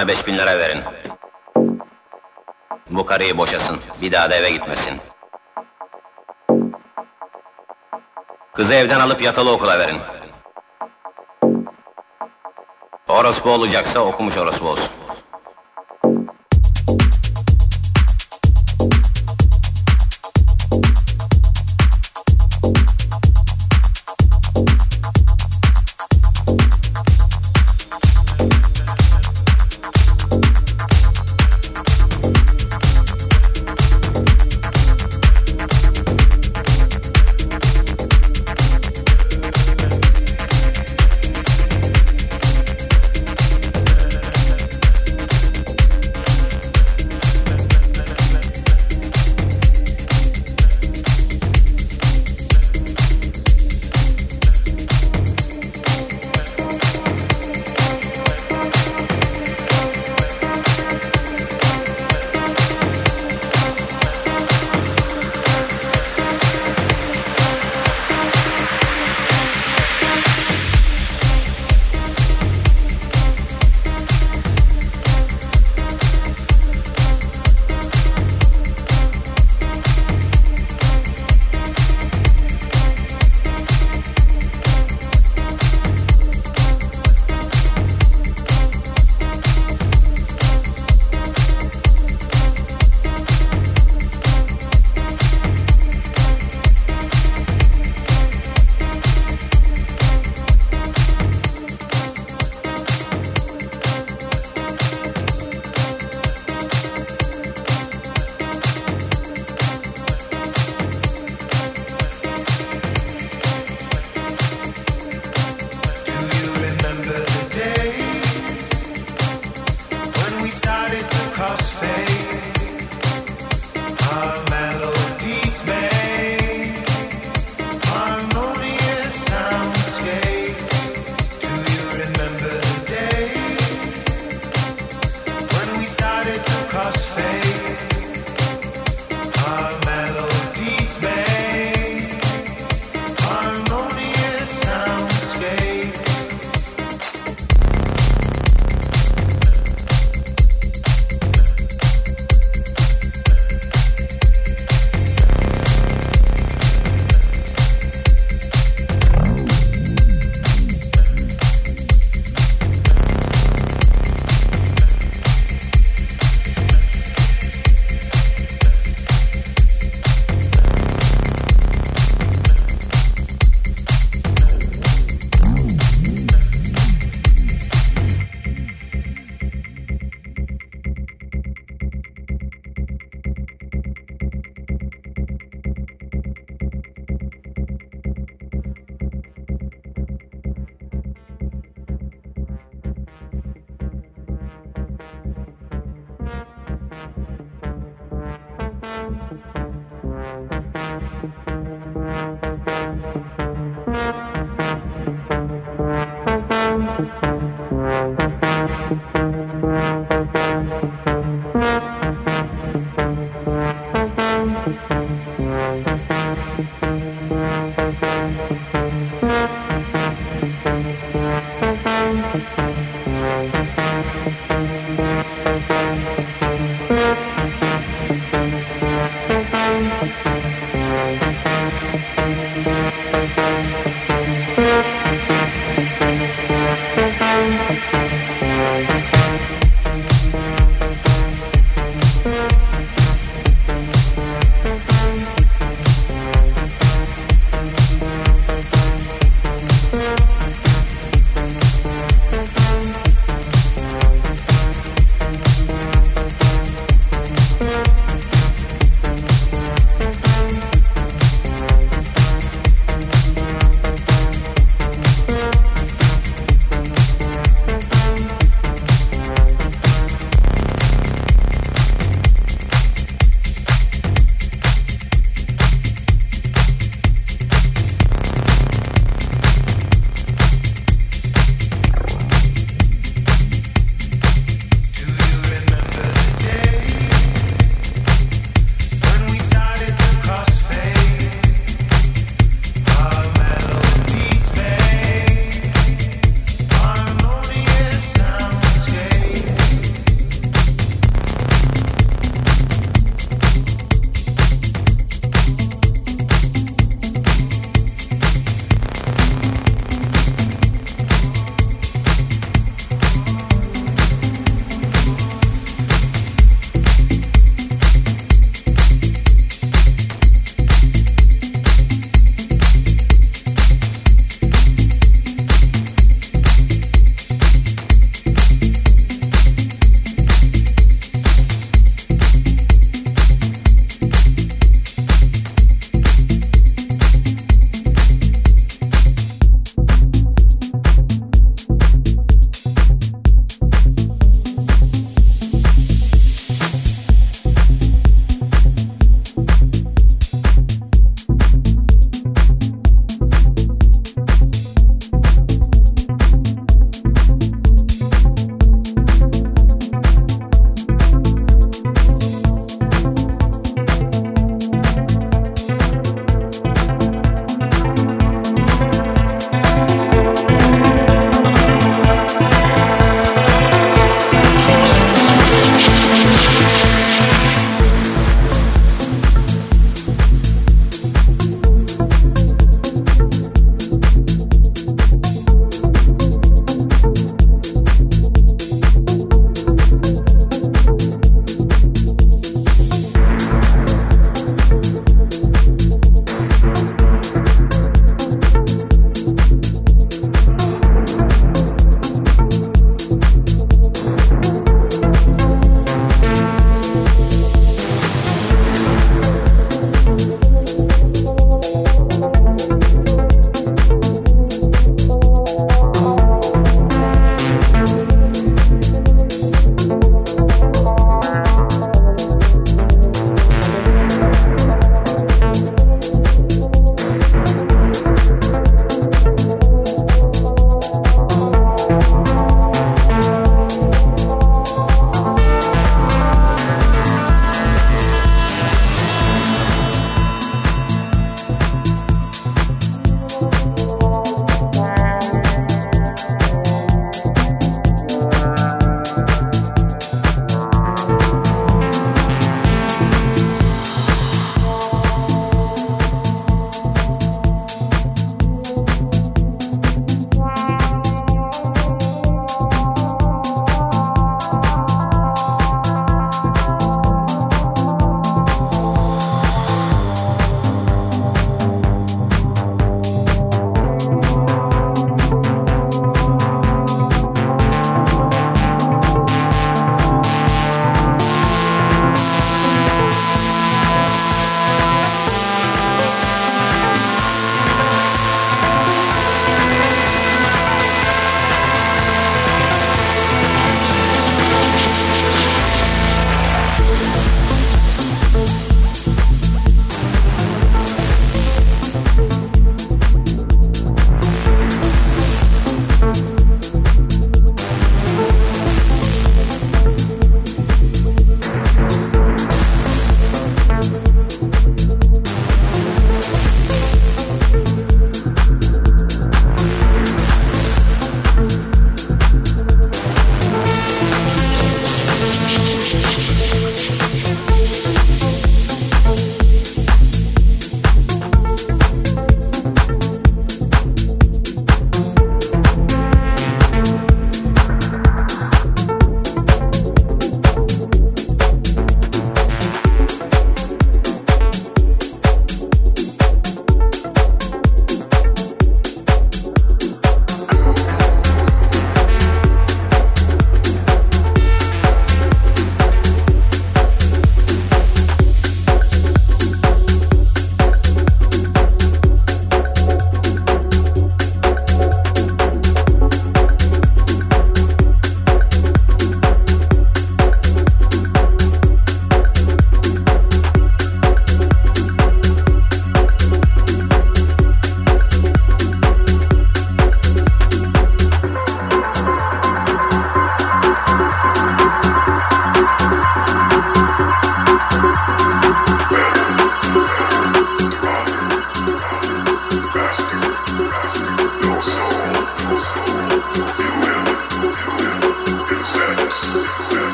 Ramazan'a beş bin lira verin. Bu karıyı boşasın. Bir daha da eve gitmesin. Kızı evden alıp yatılı okula verin. Orospu olacaksa okumuş orospu olsun.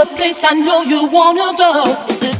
A place I know you wanna go.